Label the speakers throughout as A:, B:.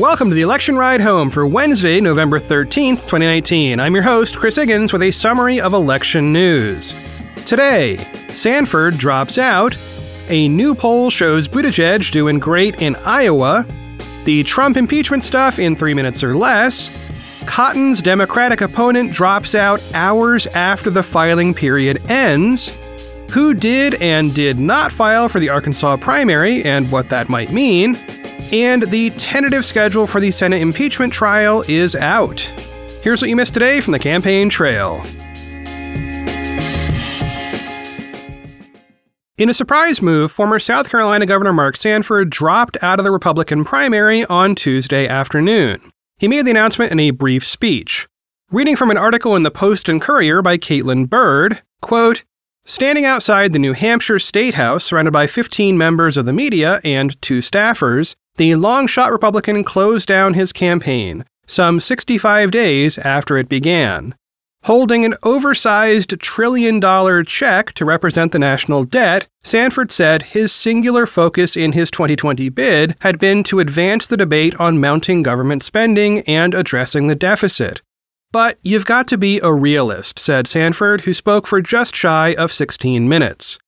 A: Welcome to the election ride home for Wednesday, November 13th, 2019. I'm your host, Chris Higgins, with a summary of election news. Today, Sanford drops out, a new poll shows Buttigieg doing great in Iowa, the Trump impeachment stuff in three minutes or less, Cotton's Democratic opponent drops out hours after the filing period ends, who did and did not file for the Arkansas primary and what that might mean, and the tentative schedule for the Senate impeachment trial is out. Here's what you missed today from the campaign trail. In a surprise move, former South Carolina Governor Mark Sanford dropped out of the Republican primary on Tuesday afternoon. He made the announcement in a brief speech. Reading from an article in the Post and Courier by Caitlin Byrd, quote, Standing outside the New Hampshire State House, surrounded by 15 members of the media and two staffers, the long shot Republican closed down his campaign, some 65 days after it began. Holding an oversized trillion dollar check to represent the national debt, Sanford said his singular focus in his 2020 bid had been to advance the debate on mounting government spending and addressing the deficit. But you've got to be a realist, said Sanford, who spoke for just shy of 16 minutes.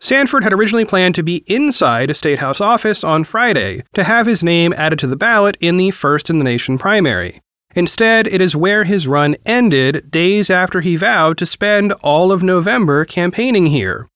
A: Sanford had originally planned to be inside a State House office on Friday to have his name added to the ballot in the first in the nation primary. Instead, it is where his run ended days after he vowed to spend all of November campaigning here.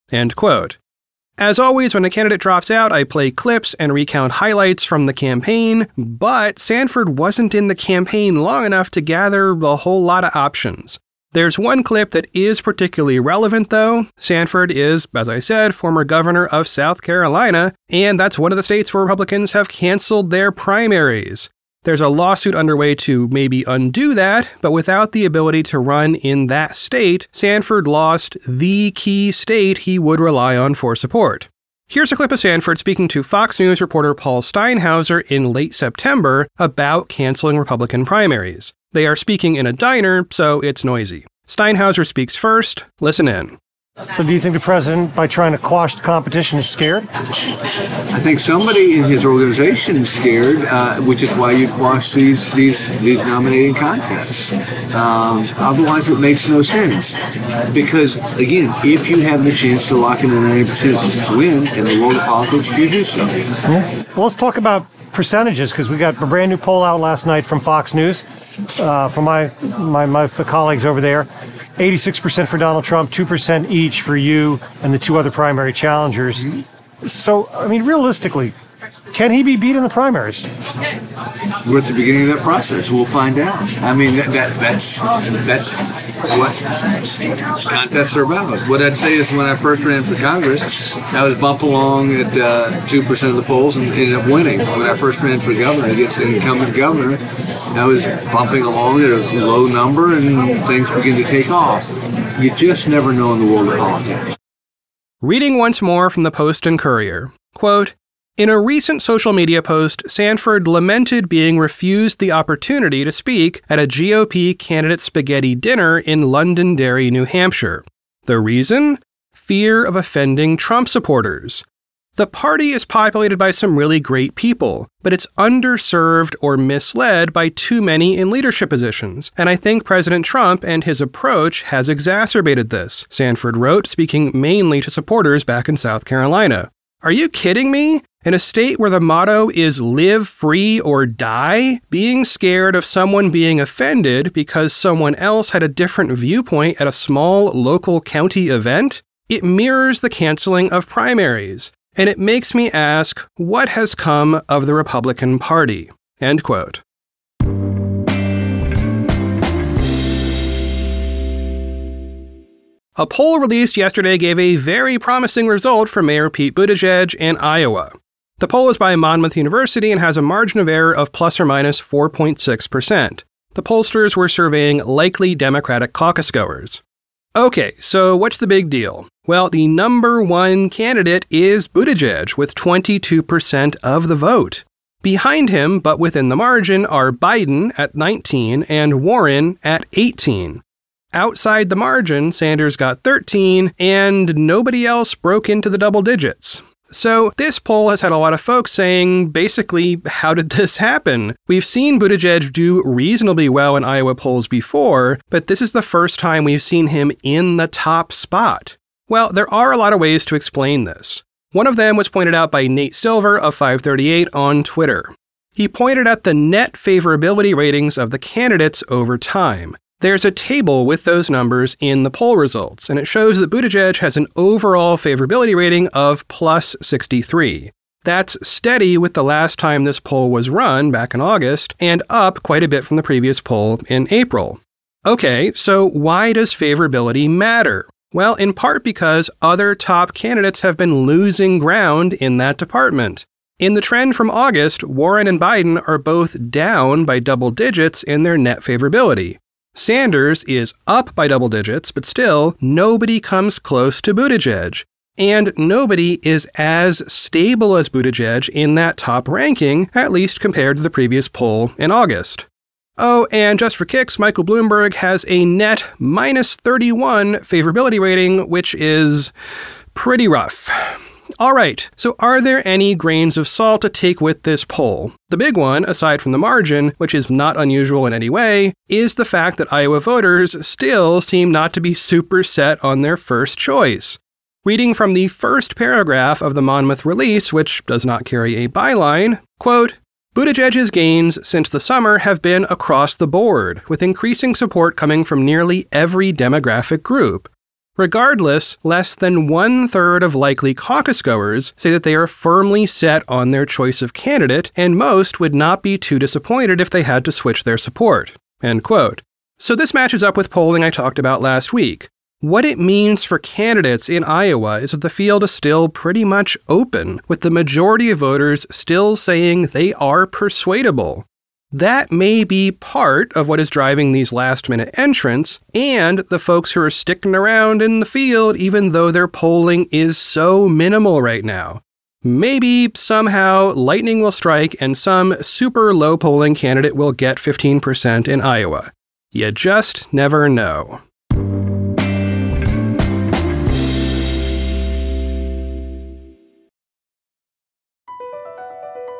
A: As always, when a candidate drops out, I play clips and recount highlights from the campaign, but Sanford wasn't in the campaign long enough to gather a whole lot of options. There's one clip that is particularly relevant, though. Sanford is, as I said, former governor of South Carolina, and that's one of the states where Republicans have canceled their primaries. There's a lawsuit underway to maybe undo that, but without the ability to run in that state, Sanford lost the key state he would rely on for support. Here's a clip of Sanford speaking to Fox News reporter Paul Steinhauser in late September about canceling Republican primaries. They are speaking in a diner, so it's noisy. Steinhauser speaks first. Listen in.
B: So, do you think the president, by trying to quash the competition, is scared?
C: I think somebody in his organization is scared, uh, which is why you quash these these these nominating contests. Um, otherwise, it makes no sense. Because again, if you have the chance to lock in a ninety percent win in the world of politics, you do so.
B: Yeah. Well, let's talk about percentages because we got a brand new poll out last night from Fox News, uh, from my, my my colleagues over there. 86% for Donald Trump, 2% each for you and the two other primary challengers. So, I mean, realistically, can he be beat in the primaries?
C: We're at the beginning of that process. We'll find out. I mean, that, that that's that's what contests are about. What I'd say is, when I first ran for Congress, I was bump along at uh, two uh, percent of the polls and ended up winning. When I first ran for governor against the incumbent governor, I was bumping along at a low number, and things begin to take off. You just never know in the world of politics.
A: Reading once more from the Post and Courier. Quote, in a recent social media post, Sanford lamented being refused the opportunity to speak at a GOP candidate spaghetti dinner in Londonderry, New Hampshire. The reason? Fear of offending Trump supporters. The party is populated by some really great people, but it's underserved or misled by too many in leadership positions. And I think President Trump and his approach has exacerbated this, Sanford wrote, speaking mainly to supporters back in South Carolina. Are you kidding me? In a state where the motto is live free or die, being scared of someone being offended because someone else had a different viewpoint at a small local county event, it mirrors the canceling of primaries. And it makes me ask what has come of the Republican Party? End quote. A poll released yesterday gave a very promising result for Mayor Pete Buttigieg in Iowa. The poll is by Monmouth University and has a margin of error of plus or minus 4.6%. The pollsters were surveying likely Democratic caucus goers. Okay, so what's the big deal? Well, the number one candidate is Buttigieg with 22% of the vote. Behind him, but within the margin, are Biden at 19 and Warren at 18. Outside the margin, Sanders got 13, and nobody else broke into the double digits. So, this poll has had a lot of folks saying basically, how did this happen? We've seen Buttigieg do reasonably well in Iowa polls before, but this is the first time we've seen him in the top spot. Well, there are a lot of ways to explain this. One of them was pointed out by Nate Silver of 538 on Twitter. He pointed at the net favorability ratings of the candidates over time. There's a table with those numbers in the poll results, and it shows that Buttigieg has an overall favorability rating of plus 63. That's steady with the last time this poll was run back in August, and up quite a bit from the previous poll in April. Okay, so why does favorability matter? Well, in part because other top candidates have been losing ground in that department. In the trend from August, Warren and Biden are both down by double digits in their net favorability. Sanders is up by double digits, but still, nobody comes close to Buttigieg. And nobody is as stable as Buttigieg in that top ranking, at least compared to the previous poll in August. Oh, and just for kicks, Michael Bloomberg has a net minus 31 favorability rating, which is pretty rough. All right, so are there any grains of salt to take with this poll? The big one, aside from the margin, which is not unusual in any way, is the fact that Iowa voters still seem not to be super set on their first choice. Reading from the first paragraph of the Monmouth release, which does not carry a byline, quote, Buttigieg's gains since the summer have been across the board, with increasing support coming from nearly every demographic group. Regardless, less than one third of likely caucus goers say that they are firmly set on their choice of candidate, and most would not be too disappointed if they had to switch their support. End quote. So this matches up with polling I talked about last week. What it means for candidates in Iowa is that the field is still pretty much open, with the majority of voters still saying they are persuadable. That may be part of what is driving these last minute entrants and the folks who are sticking around in the field even though their polling is so minimal right now. Maybe somehow lightning will strike and some super low polling candidate will get 15% in Iowa. You just never know.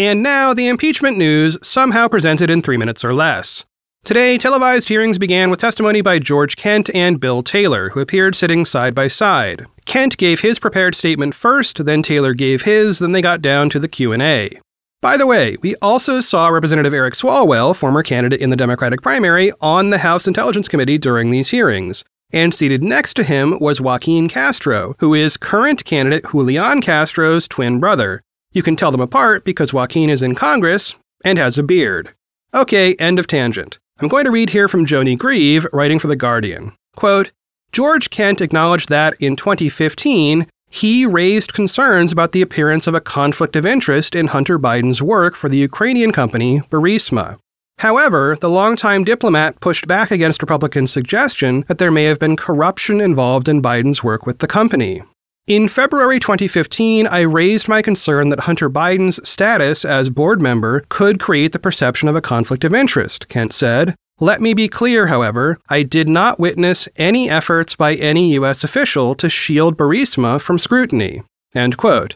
A: And now, the impeachment news, somehow presented in three minutes or less. Today, televised hearings began with testimony by George Kent and Bill Taylor, who appeared sitting side by side. Kent gave his prepared statement first, then Taylor gave his, then they got down to the Q&A. By the way, we also saw Representative Eric Swalwell, former candidate in the Democratic primary, on the House Intelligence Committee during these hearings. And seated next to him was Joaquin Castro, who is current candidate Julian Castro's twin brother. You can tell them apart because Joaquin is in Congress and has a beard. Okay, end of tangent. I'm going to read here from Joni Greve, writing for The Guardian. Quote George Kent acknowledged that in 2015, he raised concerns about the appearance of a conflict of interest in Hunter Biden's work for the Ukrainian company Burisma. However, the longtime diplomat pushed back against Republicans' suggestion that there may have been corruption involved in Biden's work with the company. In February 2015, I raised my concern that Hunter Biden's status as board member could create the perception of a conflict of interest, Kent said. Let me be clear, however, I did not witness any efforts by any U.S. official to shield Burisma from scrutiny. End quote.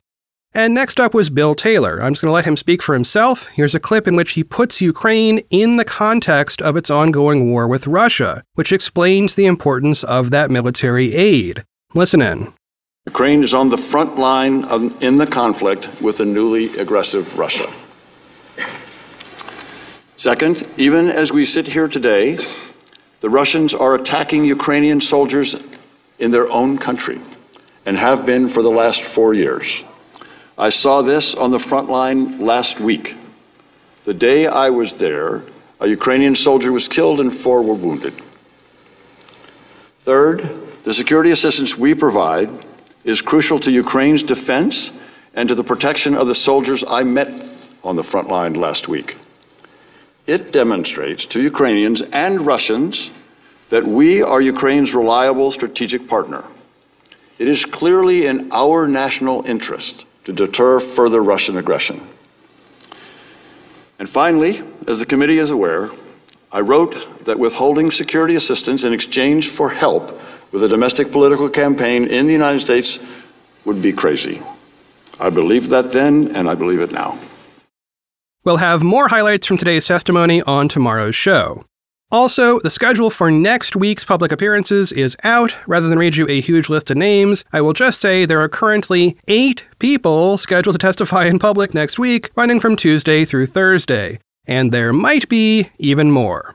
A: And next up was Bill Taylor. I'm just going to let him speak for himself. Here's a clip in which he puts Ukraine in the context of its ongoing war with Russia, which explains the importance of that military aid. Listen in.
D: Ukraine is on the front line of, in the conflict with a newly aggressive Russia. Second, even as we sit here today, the Russians are attacking Ukrainian soldiers in their own country and have been for the last four years. I saw this on the front line last week. The day I was there, a Ukrainian soldier was killed and four were wounded. Third, the security assistance we provide is crucial to Ukraine's defense and to the protection of the soldiers I met on the front line last week. It demonstrates to Ukrainians and Russians that we are Ukraine's reliable strategic partner. It is clearly in our national interest to deter further Russian aggression. And finally, as the committee is aware, I wrote that withholding security assistance in exchange for help with a domestic political campaign in the United States would be crazy. I believed that then, and I believe it now.
A: We'll have more highlights from today's testimony on tomorrow's show. Also, the schedule for next week's public appearances is out. Rather than read you a huge list of names, I will just say there are currently eight people scheduled to testify in public next week, running from Tuesday through Thursday. And there might be even more.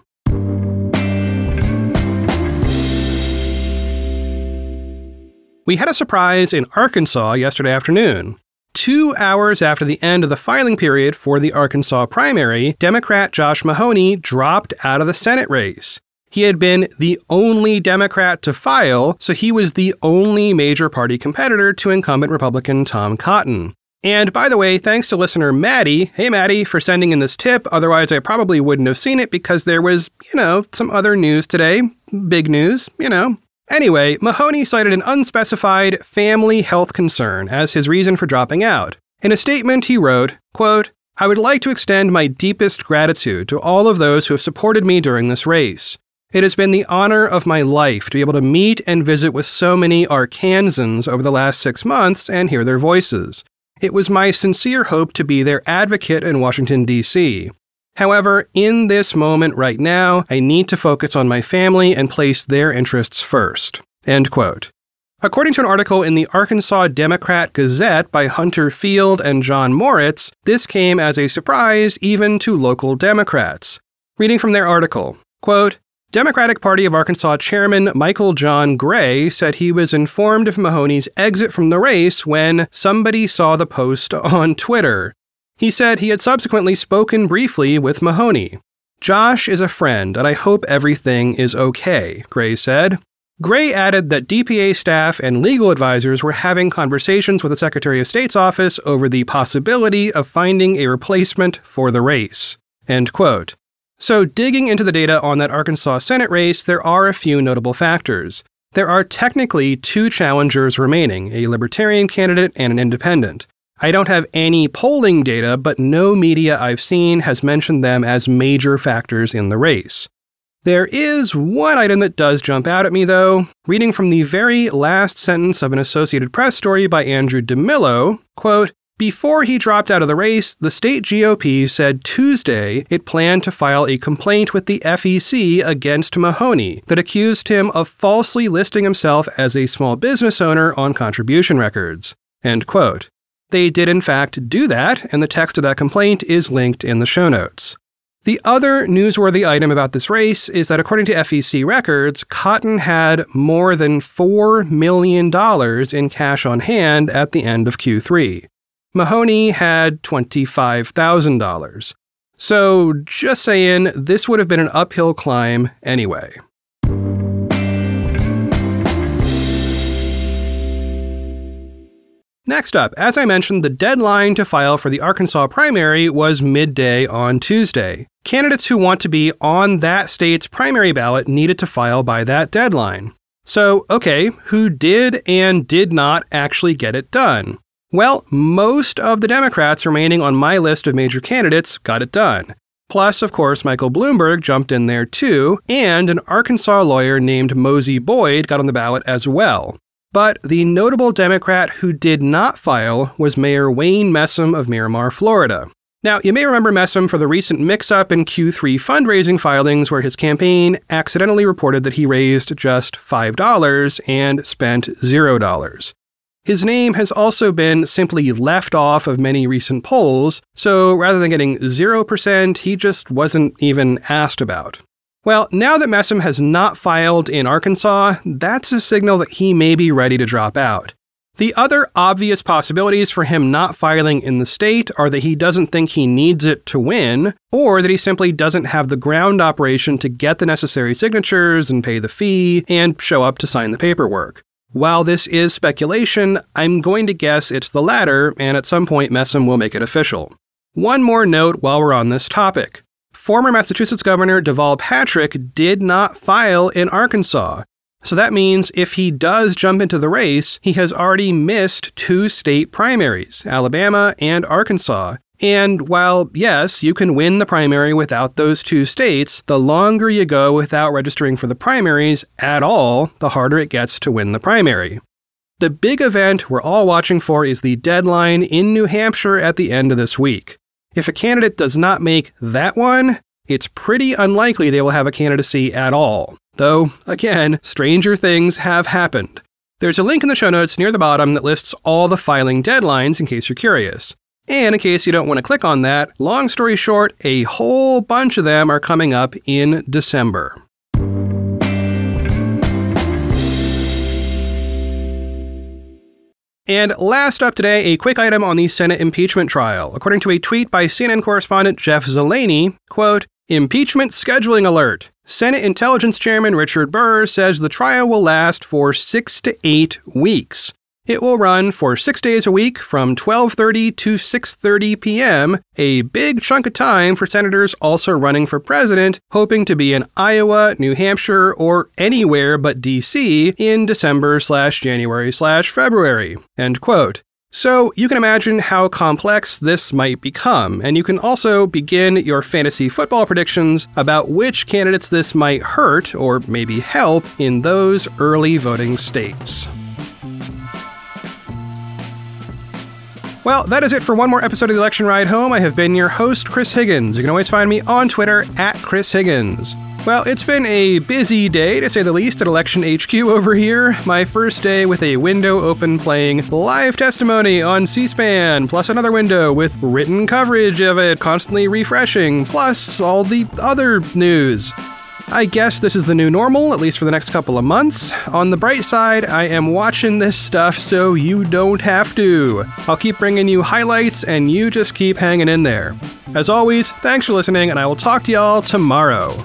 A: We had a surprise in Arkansas yesterday afternoon. Two hours after the end of the filing period for the Arkansas primary, Democrat Josh Mahony dropped out of the Senate race. He had been the only Democrat to file, so he was the only major party competitor to incumbent Republican Tom Cotton. And by the way, thanks to listener Maddie, hey Maddie, for sending in this tip. Otherwise, I probably wouldn't have seen it because there was, you know, some other news today. Big news, you know, Anyway, Mahony cited an unspecified family health concern as his reason for dropping out. In a statement, he wrote, quote, I would like to extend my deepest gratitude to all of those who have supported me during this race. It has been the honor of my life to be able to meet and visit with so many Arkansans over the last six months and hear their voices. It was my sincere hope to be their advocate in Washington, D.C. However, in this moment right now, I need to focus on my family and place their interests first. End quote. According to an article in the Arkansas Democrat Gazette by Hunter Field and John Moritz, this came as a surprise even to local Democrats. Reading from their article, quote, Democratic Party of Arkansas Chairman Michael John Gray said he was informed of Mahony's exit from the race when somebody saw the post on Twitter. He said he had subsequently spoken briefly with Mahony. Josh is a friend, and I hope everything is okay, Gray said. Gray added that DPA staff and legal advisors were having conversations with the Secretary of State's office over the possibility of finding a replacement for the race. End quote. So, digging into the data on that Arkansas Senate race, there are a few notable factors. There are technically two challengers remaining a Libertarian candidate and an independent. I don't have any polling data, but no media I've seen has mentioned them as major factors in the race. There is one item that does jump out at me, though. Reading from the very last sentence of an Associated Press story by Andrew DeMillo, quote, before he dropped out of the race, the state GOP said Tuesday it planned to file a complaint with the FEC against Mahony that accused him of falsely listing himself as a small business owner on contribution records. End quote. They did, in fact, do that, and the text of that complaint is linked in the show notes. The other newsworthy item about this race is that according to FEC records, Cotton had more than $4 million in cash on hand at the end of Q3. Mahony had $25,000. So, just saying, this would have been an uphill climb anyway. Next up, as I mentioned, the deadline to file for the Arkansas primary was midday on Tuesday. Candidates who want to be on that state's primary ballot needed to file by that deadline. So, okay, who did and did not actually get it done? Well, most of the Democrats remaining on my list of major candidates got it done. Plus, of course, Michael Bloomberg jumped in there too, and an Arkansas lawyer named Mosie Boyd got on the ballot as well. But the notable Democrat who did not file was Mayor Wayne Messam of Miramar, Florida. Now, you may remember Messam for the recent mix up in Q3 fundraising filings where his campaign accidentally reported that he raised just $5 and spent $0. his name has also been simply left off of many recent polls, so rather than getting 0%, he just wasn't even asked about. Well, now that Messam has not filed in Arkansas, that's a signal that he may be ready to drop out. The other obvious possibilities for him not filing in the state are that he doesn't think he needs it to win, or that he simply doesn't have the ground operation to get the necessary signatures and pay the fee and show up to sign the paperwork. While this is speculation, I'm going to guess it's the latter, and at some point Messam will make it official. One more note while we're on this topic. Former Massachusetts Governor Deval Patrick did not file in Arkansas, so that means if he does jump into the race, he has already missed two state primaries, Alabama and Arkansas. And while, yes, you can win the primary without those two states, the longer you go without registering for the primaries at all, the harder it gets to win the primary. The big event we're all watching for is the deadline in New Hampshire at the end of this week. If a candidate does not make that one, it's pretty unlikely they will have a candidacy at all. Though, again, stranger things have happened. There's a link in the show notes near the bottom that lists all the filing deadlines in case you're curious. And in case you don't want to click on that, long story short, a whole bunch of them are coming up in December. And last up today, a quick item on the Senate impeachment trial. According to a tweet by CNN correspondent Jeff Zeleny, quote, Impeachment scheduling alert. Senate Intelligence Chairman Richard Burr says the trial will last for 6 to 8 weeks. It will run for 6 days a week from 12:30 to 6:30 p.m., a big chunk of time for senators also running for president, hoping to be in Iowa, New Hampshire, or anywhere but DC in December slash January slash February. End quote. So you can imagine how complex this might become, and you can also begin your fantasy football predictions about which candidates this might hurt or maybe help in those early voting states. Well, that is it for one more episode of the Election Ride Home. I have been your host, Chris Higgins. You can always find me on Twitter at Chris Higgins. Well, it's been a busy day, to say the least, at Election HQ over here. My first day with a window open playing live testimony on C SPAN, plus another window with written coverage of it constantly refreshing, plus all the other news. I guess this is the new normal, at least for the next couple of months. On the bright side, I am watching this stuff so you don't have to. I'll keep bringing you highlights and you just keep hanging in there. As always, thanks for listening, and I will talk to y'all tomorrow.